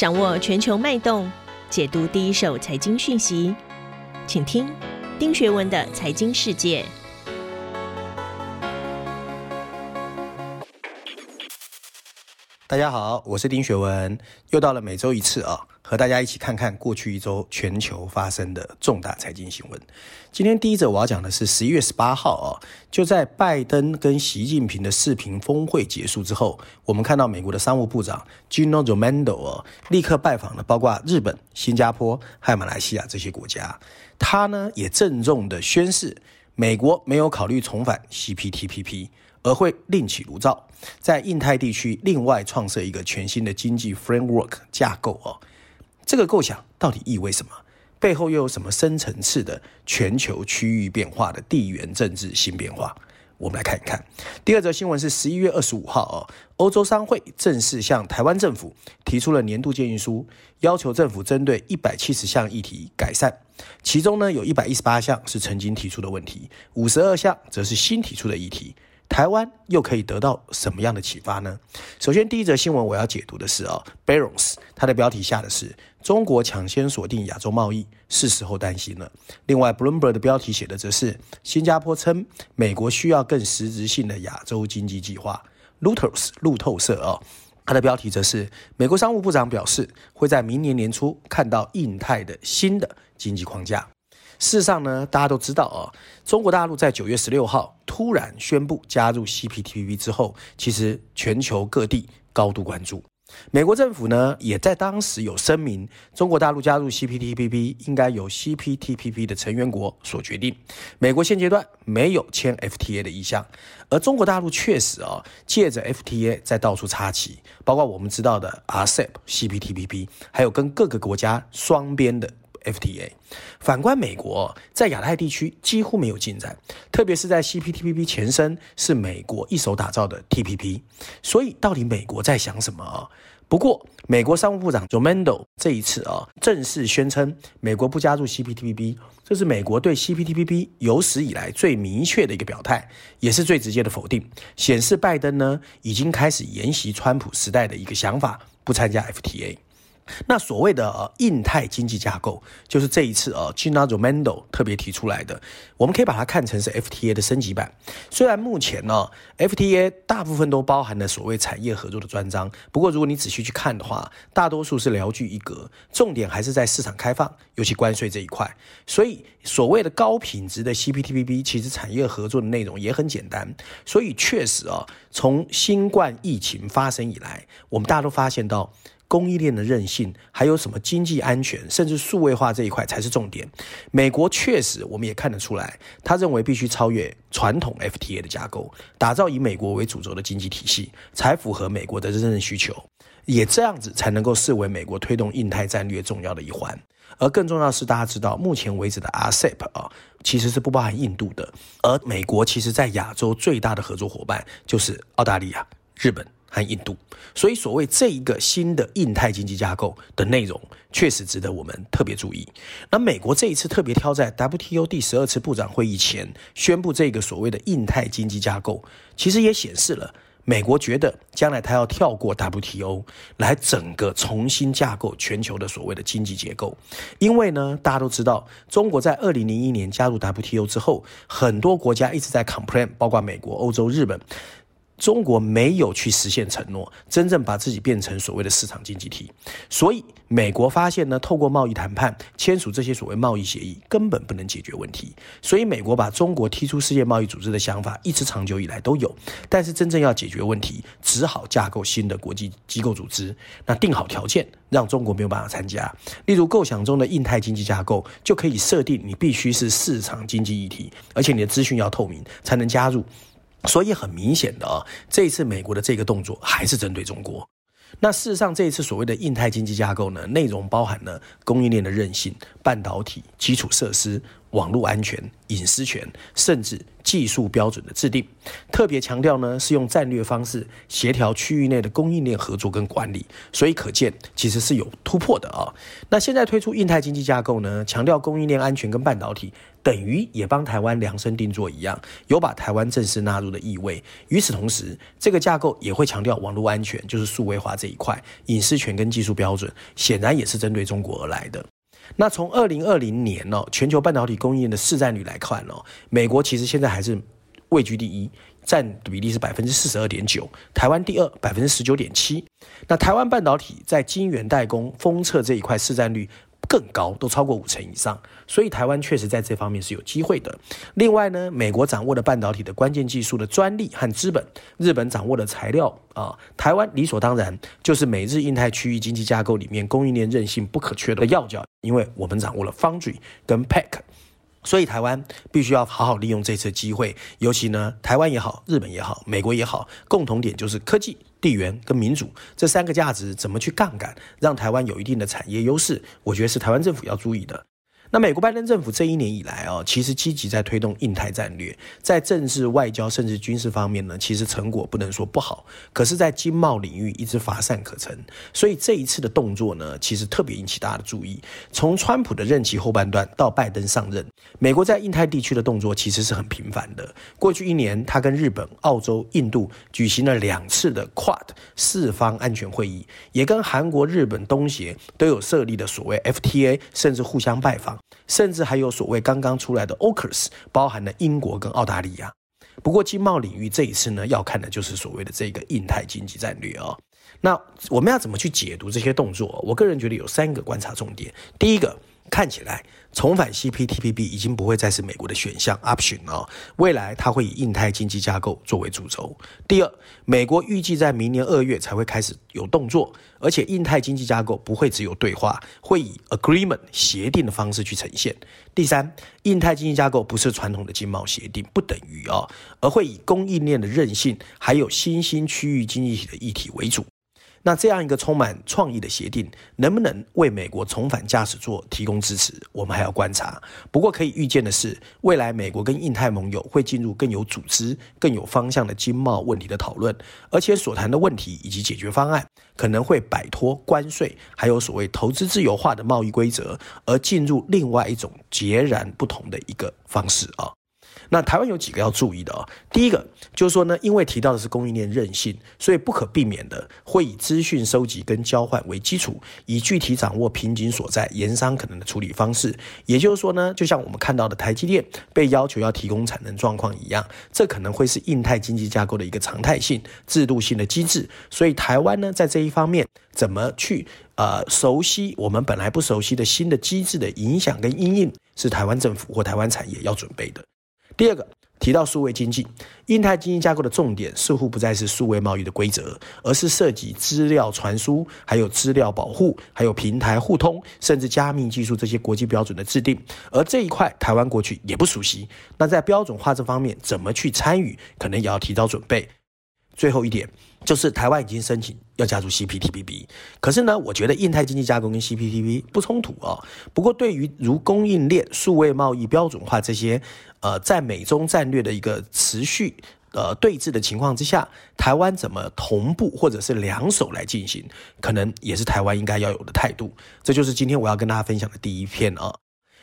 掌握全球脉动，解读第一手财经讯息，请听丁学文的财经世界。大家好，我是丁学文，又到了每周一次啊，和大家一起看看过去一周全球发生的重大财经新闻。今天第一则我要讲的是十一月十八号啊，就在拜登跟习近平的视频峰会结束之后，我们看到美国的商务部长 Gina Raimondo 啊，立刻拜访了包括日本、新加坡还有马来西亚这些国家，他呢也郑重的宣誓，美国没有考虑重返 CPTPP。而会另起炉灶，在印太地区另外创设一个全新的经济 framework 架构哦。这个构想到底意味什么？背后又有什么深层次的全球区域变化的地缘政治新变化？我们来看一看。第二则新闻是十一月二十五号哦，欧洲商会正式向台湾政府提出了年度建议书，要求政府针对一百七十项议题改善，其中呢有一百一十八项是曾经提出的问题，五十二项则是新提出的议题。台湾又可以得到什么样的启发呢？首先，第一则新闻我要解读的是啊，Barons 它的标题下的是中国抢先锁定亚洲贸易，是时候担心了。另外，Bloomberg 的标题写的则是新加坡称美国需要更实质性的亚洲经济计划。Reuters 路透社啊，它的标题则是美国商务部长表示会在明年年初看到印太的新的经济框架。事实上呢，大家都知道啊，中国大陆在九月十六号突然宣布加入 CPTPP 之后，其实全球各地高度关注。美国政府呢，也在当时有声明，中国大陆加入 CPTPP 应该由 CPTPP 的成员国所决定。美国现阶段没有签 FTA 的意向，而中国大陆确实啊，借着 FTA 在到处插旗，包括我们知道的 RCEP、CPTPP，还有跟各个国家双边的。FTA，反观美国，在亚太地区几乎没有进展，特别是在 CPTPP 前身是美国一手打造的 TPP，所以到底美国在想什么？不过，美国商务部长 j o m a n d o 这一次啊，正式宣称美国不加入 CPTPP，这是美国对 CPTPP 有史以来最明确的一个表态，也是最直接的否定，显示拜登呢已经开始沿袭川普时代的一个想法，不参加 FTA。那所谓的呃印太经济架构，就是这一次呃 Gina Raimondo 特别提出来的，我们可以把它看成是 FTA 的升级版。虽然目前呢 FTA 大部分都包含了所谓产业合作的专章，不过如果你仔细去看的话，大多数是聊具一格，重点还是在市场开放，尤其关税这一块。所以所谓的高品质的 CPTPP，其实产业合作的内容也很简单。所以确实啊，从新冠疫情发生以来，我们大家都发现到。供应链的韧性，还有什么经济安全，甚至数位化这一块才是重点。美国确实，我们也看得出来，他认为必须超越传统 FTA 的架构，打造以美国为主轴的经济体系，才符合美国的真正需求，也这样子才能够视为美国推动印太战略重要的一环。而更重要的是，大家知道，目前为止的 RCEP 啊，其实是不包含印度的，而美国其实在亚洲最大的合作伙伴就是澳大利亚、日本。和印度，所以所谓这一个新的印太经济架构的内容，确实值得我们特别注意。那美国这一次特别挑在 WTO 第十二次部长会议前宣布这个所谓的印太经济架构，其实也显示了美国觉得将来他要跳过 WTO 来整个重新架构全球的所谓的经济结构。因为呢，大家都知道，中国在二零零一年加入 WTO 之后，很多国家一直在 complain，包括美国、欧洲、日本。中国没有去实现承诺，真正把自己变成所谓的市场经济体，所以美国发现呢，透过贸易谈判签署这些所谓贸易协议根本不能解决问题，所以美国把中国踢出世界贸易组织的想法一直长久以来都有，但是真正要解决问题，只好架构新的国际机构组织，那定好条件，让中国没有办法参加，例如构想中的印太经济架构就可以设定你必须是市场经济议题，而且你的资讯要透明才能加入。所以很明显的啊，这一次美国的这个动作还是针对中国。那事实上，这一次所谓的印太经济架构呢，内容包含了供应链的韧性、半导体、基础设施、网络安全、隐私权，甚至技术标准的制定。特别强调呢，是用战略方式协调区域内的供应链合作跟管理。所以可见，其实是有突破的啊。那现在推出印太经济架构呢，强调供应链安全跟半导体，等于也帮台湾量身定做一样，有把台湾正式纳入的意味。与此同时，这个架构也会强调网络安全，就是数位化这一块，隐私权跟技术标准，显然也是针对中国而来的。那从二零二零年哦，全球半导体供应链的市占率来看哦，美国其实现在还是位居第一，占比例是百分之四十二点九，台湾第二，百分之十九点七。那台湾半导体在晶圆代工、封测这一块市占率。更高，都超过五成以上，所以台湾确实在这方面是有机会的。另外呢，美国掌握了半导体的关键技术的专利和资本，日本掌握了材料啊，台湾理所当然就是美日印太区域经济架构里面供应链韧性不可缺的要角，因为我们掌握了 Foundry 跟 Pack。所以台湾必须要好好利用这次机会，尤其呢，台湾也好，日本也好，美国也好，共同点就是科技、地缘跟民主这三个价值怎么去杠杆，让台湾有一定的产业优势，我觉得是台湾政府要注意的。那美国拜登政府这一年以来哦，其实积极在推动印太战略，在政治、外交甚至军事方面呢，其实成果不能说不好。可是，在经贸领域一直乏善可陈，所以这一次的动作呢，其实特别引起大家的注意。从川普的任期后半段到拜登上任，美国在印太地区的动作其实是很频繁的。过去一年，他跟日本、澳洲、印度举行了两次的 QUAD 四方安全会议，也跟韩国、日本、东协都有设立的所谓 FTA，甚至互相拜访。甚至还有所谓刚刚出来的 AUKUS，包含了英国跟澳大利亚。不过经贸领域这一次呢，要看的就是所谓的这个印太经济战略哦。那我们要怎么去解读这些动作？我个人觉得有三个观察重点。第一个。看起来重返 CPTPP 已经不会再是美国的选项 option 哦，未来它会以印太经济架构作为主轴。第二，美国预计在明年二月才会开始有动作，而且印太经济架构不会只有对话，会以 agreement 协定的方式去呈现。第三，印太经济架构不是传统的经贸协定，不等于哦，而会以供应链的韧性，还有新兴区域经济体的议题为主。那这样一个充满创意的协定，能不能为美国重返驾驶座提供支持？我们还要观察。不过可以预见的是，未来美国跟印太盟友会进入更有组织、更有方向的经贸问题的讨论，而且所谈的问题以及解决方案可能会摆脱关税，还有所谓投资自由化的贸易规则，而进入另外一种截然不同的一个方式啊。那台湾有几个要注意的哦。第一个就是说呢，因为提到的是供应链韧性，所以不可避免的会以资讯收集跟交换为基础，以具体掌握瓶颈所在、盐商可能的处理方式。也就是说呢，就像我们看到的台积电被要求要提供产能状况一样，这可能会是印太经济架构的一个常态性、制度性的机制。所以台湾呢，在这一方面怎么去呃熟悉我们本来不熟悉的新的机制的影响跟因应，是台湾政府或台湾产业要准备的。第二个提到数位经济，印太经济架构的重点似乎不再是数位贸易的规则，而是涉及资料传输、还有资料保护、还有平台互通，甚至加密技术这些国际标准的制定。而这一块台湾过去也不熟悉，那在标准化这方面怎么去参与，可能也要提早准备。最后一点就是台湾已经申请要加入 CPTPP，可是呢，我觉得印太经济架构跟 CPTPP 不冲突哦。不过对于如供应链、数位贸易标准化这些，呃，在美中战略的一个持续呃对峙的情况之下，台湾怎么同步或者是两手来进行，可能也是台湾应该要有的态度。这就是今天我要跟大家分享的第一篇啊。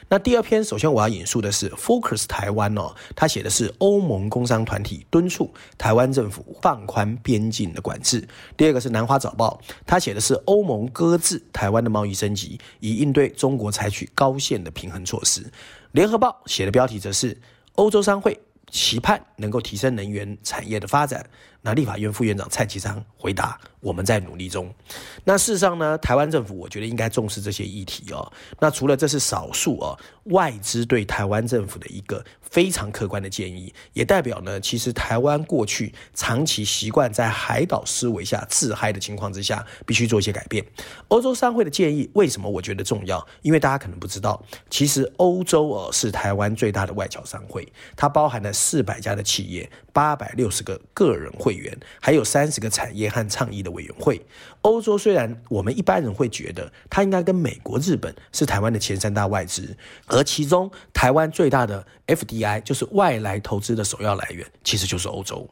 那第二篇，首先我要引述的是 Focus 台湾哦，他写的是欧盟工商团体敦促台湾政府放宽边境的管制。第二个是南华早报，他写的是欧盟搁置台湾的贸易升级，以应对中国采取高限的平衡措施。联合报写的标题则是欧洲商会期盼能够提升能源产业的发展。那立法院副院长蔡其昌回答：“我们在努力中。”那事实上呢，台湾政府我觉得应该重视这些议题哦。那除了这是少数哦，外资对台湾政府的一个非常客观的建议，也代表呢，其实台湾过去长期习惯在海岛思维下自嗨的情况之下，必须做一些改变。欧洲商会的建议为什么我觉得重要？因为大家可能不知道，其实欧洲哦是台湾最大的外侨商会，它包含了四百家的企业，八百六十个个人会。员，还有三十个产业和倡议的委员会。欧洲虽然我们一般人会觉得它应该跟美国、日本是台湾的前三大外资，而其中台湾最大的 FDI 就是外来投资的首要来源，其实就是欧洲。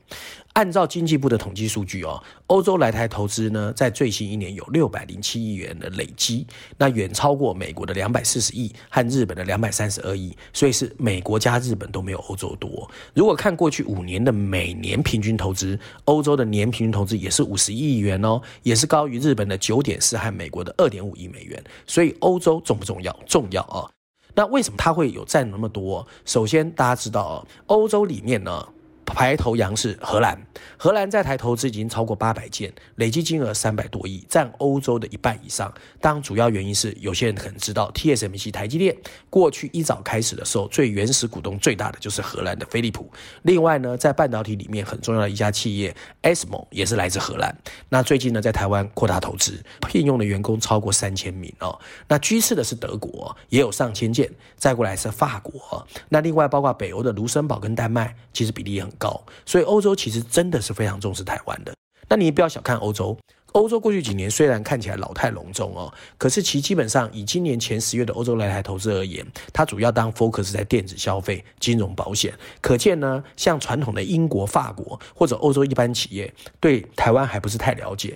按照经济部的统计数据哦，欧洲来台投资呢，在最新一年有六百零七亿元的累积，那远超过美国的两百四十亿和日本的两百三十二亿，所以是美国加日本都没有欧洲多。如果看过去五年的每年平均投资，欧洲的年平均投资也是五十亿元哦，也是高于日本的九点四和美国的二点五亿美元。所以欧洲重不重要？重要啊！那为什么它会有占那么多？首先大家知道哦，欧洲里面呢。排头羊是荷兰，荷兰在台投资已经超过八百件，累计金额三百多亿，占欧洲的一半以上。当，主要原因是有些人可能知道，TSMC 台积电过去一早开始的时候，最原始股东最大的就是荷兰的飞利浦。另外呢，在半导体里面很重要的一家企业 ASML 也是来自荷兰。那最近呢，在台湾扩大投资，聘用的员工超过三千名哦。那居次的是德国，也有上千件，再过来是法国。那另外包括北欧的卢森堡跟丹麦，其实比例很高，所以欧洲其实真的是非常重视台湾的。那你也不要小看欧洲，欧洲过去几年虽然看起来老态龙钟哦，可是其基本上以今年前十月的欧洲来台投资而言，它主要当 focus 在电子消费、金融保险。可见呢，像传统的英国、法国或者欧洲一般企业，对台湾还不是太了解。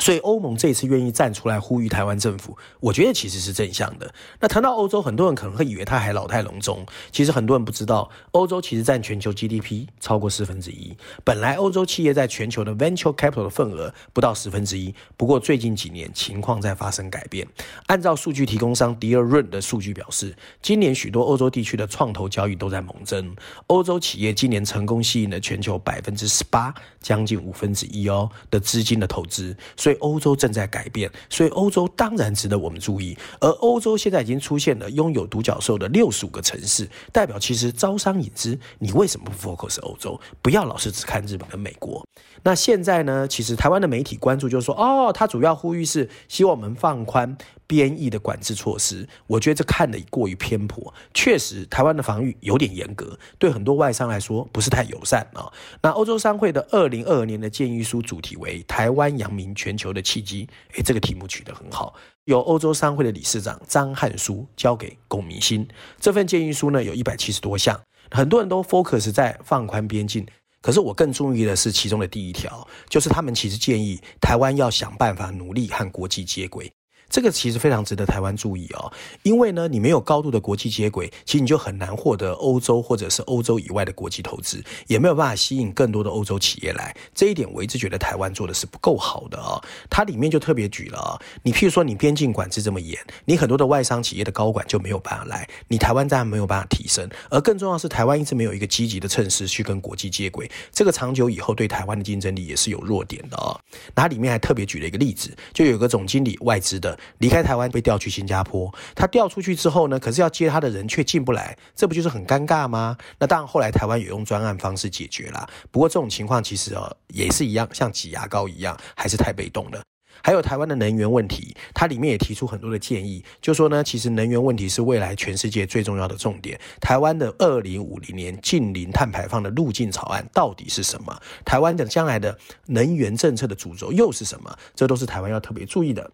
所以欧盟这一次愿意站出来呼吁台湾政府，我觉得其实是正向的。那谈到欧洲，很多人可能会以为它还老态龙钟，其实很多人不知道，欧洲其实占全球 GDP 超过四分之一。本来欧洲企业在全球的 venture capital 的份额不到十分之一，不过最近几年情况在发生改变。按照数据提供商 Deal Run 的数据表示，今年许多欧洲地区的创投交易都在猛增，欧洲企业今年成功吸引了全球百分之十八，将近五分之一哦的资金的投资。所以欧洲正在改变，所以欧洲当然值得我们注意。而欧洲现在已经出现了拥有独角兽的六十五个城市，代表其实招商引资，你为什么不 focus 欧洲？不要老是只看日本跟美国。那现在呢？其实台湾的媒体关注就是说，哦，他主要呼吁是希望我们放宽。编译的管制措施，我觉得这看得过于偏颇。确实，台湾的防御有点严格，对很多外商来说不是太友善啊。那欧洲商会的二零二二年的建议书主题为“台湾扬名全球的契机”，诶，这个题目取得很好。由欧洲商会的理事长张汉书交给龚明鑫。这份建议书呢，有一百七十多项，很多人都 focus 在放宽边境，可是我更注意的是其中的第一条，就是他们其实建议台湾要想办法努力和国际接轨。这个其实非常值得台湾注意哦，因为呢，你没有高度的国际接轨，其实你就很难获得欧洲或者是欧洲以外的国际投资，也没有办法吸引更多的欧洲企业来。这一点我一直觉得台湾做的是不够好的哦。它里面就特别举了啊，你譬如说你边境管制这么严，你很多的外商企业的高管就没有办法来，你台湾当然没有办法提升，而更重要是台湾一直没有一个积极的趁势去跟国际接轨，这个长久以后对台湾的竞争力也是有弱点的哦。那它里面还特别举了一个例子，就有个总经理外资的。离开台湾被调去新加坡，他调出去之后呢，可是要接他的人却进不来，这不就是很尴尬吗？那当然，后来台湾有用专案方式解决啦。不过这种情况其实哦也是一样，像挤牙膏一样，还是太被动了。还有台湾的能源问题，它里面也提出很多的建议，就说呢，其实能源问题是未来全世界最重要的重点。台湾的二零五零年净零碳排放的路径草案到底是什么？台湾的将来的能源政策的主轴又是什么？这都是台湾要特别注意的。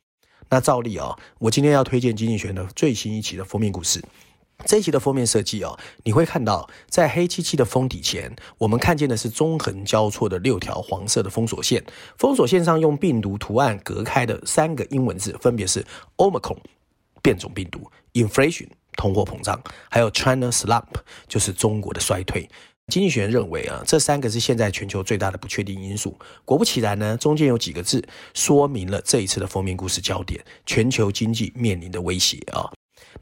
那照例哦，我今天要推荐经济学的最新一期的封面故事。这一期的封面设计哦，你会看到在黑漆漆的封底前，我们看见的是纵横交错的六条黄色的封锁线。封锁线上用病毒图案隔开的三个英文字，分别是 Omicron 变种病毒、Inflation 通货膨胀，还有 China Slump 就是中国的衰退。经济学人认为啊，这三个是现在全球最大的不确定因素。果不其然呢，中间有几个字说明了这一次的封面故事焦点：全球经济面临的威胁啊。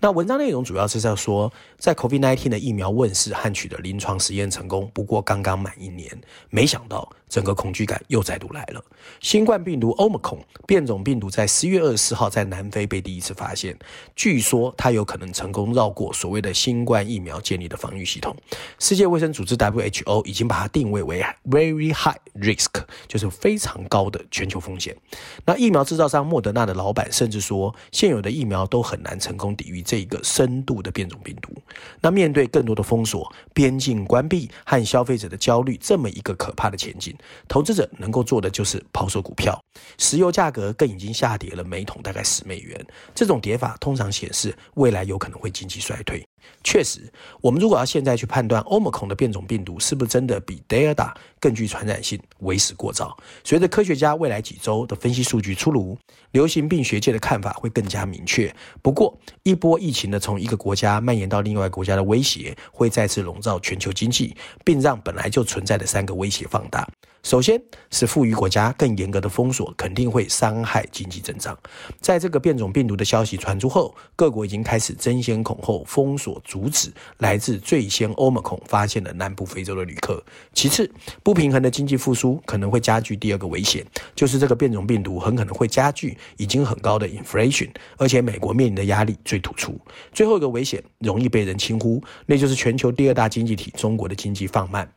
那文章内容主要是在说，在 COVID-19 的疫苗问世和取得临床实验成功，不过刚刚满一年，没想到整个恐惧感又再度来了。新冠病毒 Omicron 变种病毒在十月二十四号在南非被第一次发现，据说它有可能成功绕过所谓的新冠疫苗建立的防御系统。世界卫生组织 WHO 已经把它定位为 Very High Risk，就是非常高的全球风险。那疫苗制造商莫德纳的老板甚至说，现有的疫苗都很难成功抵御。这一个深度的变种病毒。那面对更多的封锁、边境关闭和消费者的焦虑，这么一个可怕的前景，投资者能够做的就是抛售股票。石油价格更已经下跌了每桶大概十美元，这种跌法通常显示未来有可能会经济衰退。确实，我们如果要现在去判断 Omicron 的变种病毒是不是真的比 Delta 更具传染性，为时过早。随着科学家未来几周的分析数据出炉，流行病学界的看法会更加明确。不过，一波疫情的从一个国家蔓延到另外国家的威胁，会再次笼罩全球经济，并让本来就存在的三个威胁放大。首先是富裕国家更严格的封锁，肯定会伤害经济增长。在这个变种病毒的消息传出后，各国已经开始争先恐后封锁，阻止来自最先 Omicron 发现的南部非洲的旅客。其次，不平衡的经济复苏可能会加剧第二个危险，就是这个变种病毒很可能会加剧已经很高的 inflation，而且美国面临的压力最突出。最后一个危险容易被人轻忽，那就是全球第二大经济体中国的经济放慢。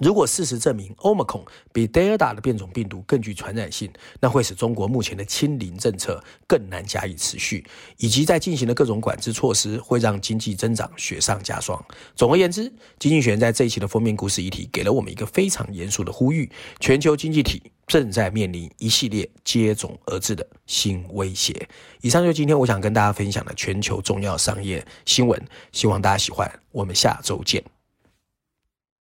如果事实证明 Omicron 比 Delta 的变种病毒更具传染性，那会使中国目前的清零政策更难加以持续，以及在进行的各种管制措施会让经济增长雪上加霜。总而言之，经济学在这一期的封面故事议题给了我们一个非常严肃的呼吁：全球经济体正在面临一系列接踵而至的新威胁。以上就是今天我想跟大家分享的全球重要商业新闻，希望大家喜欢。我们下周见。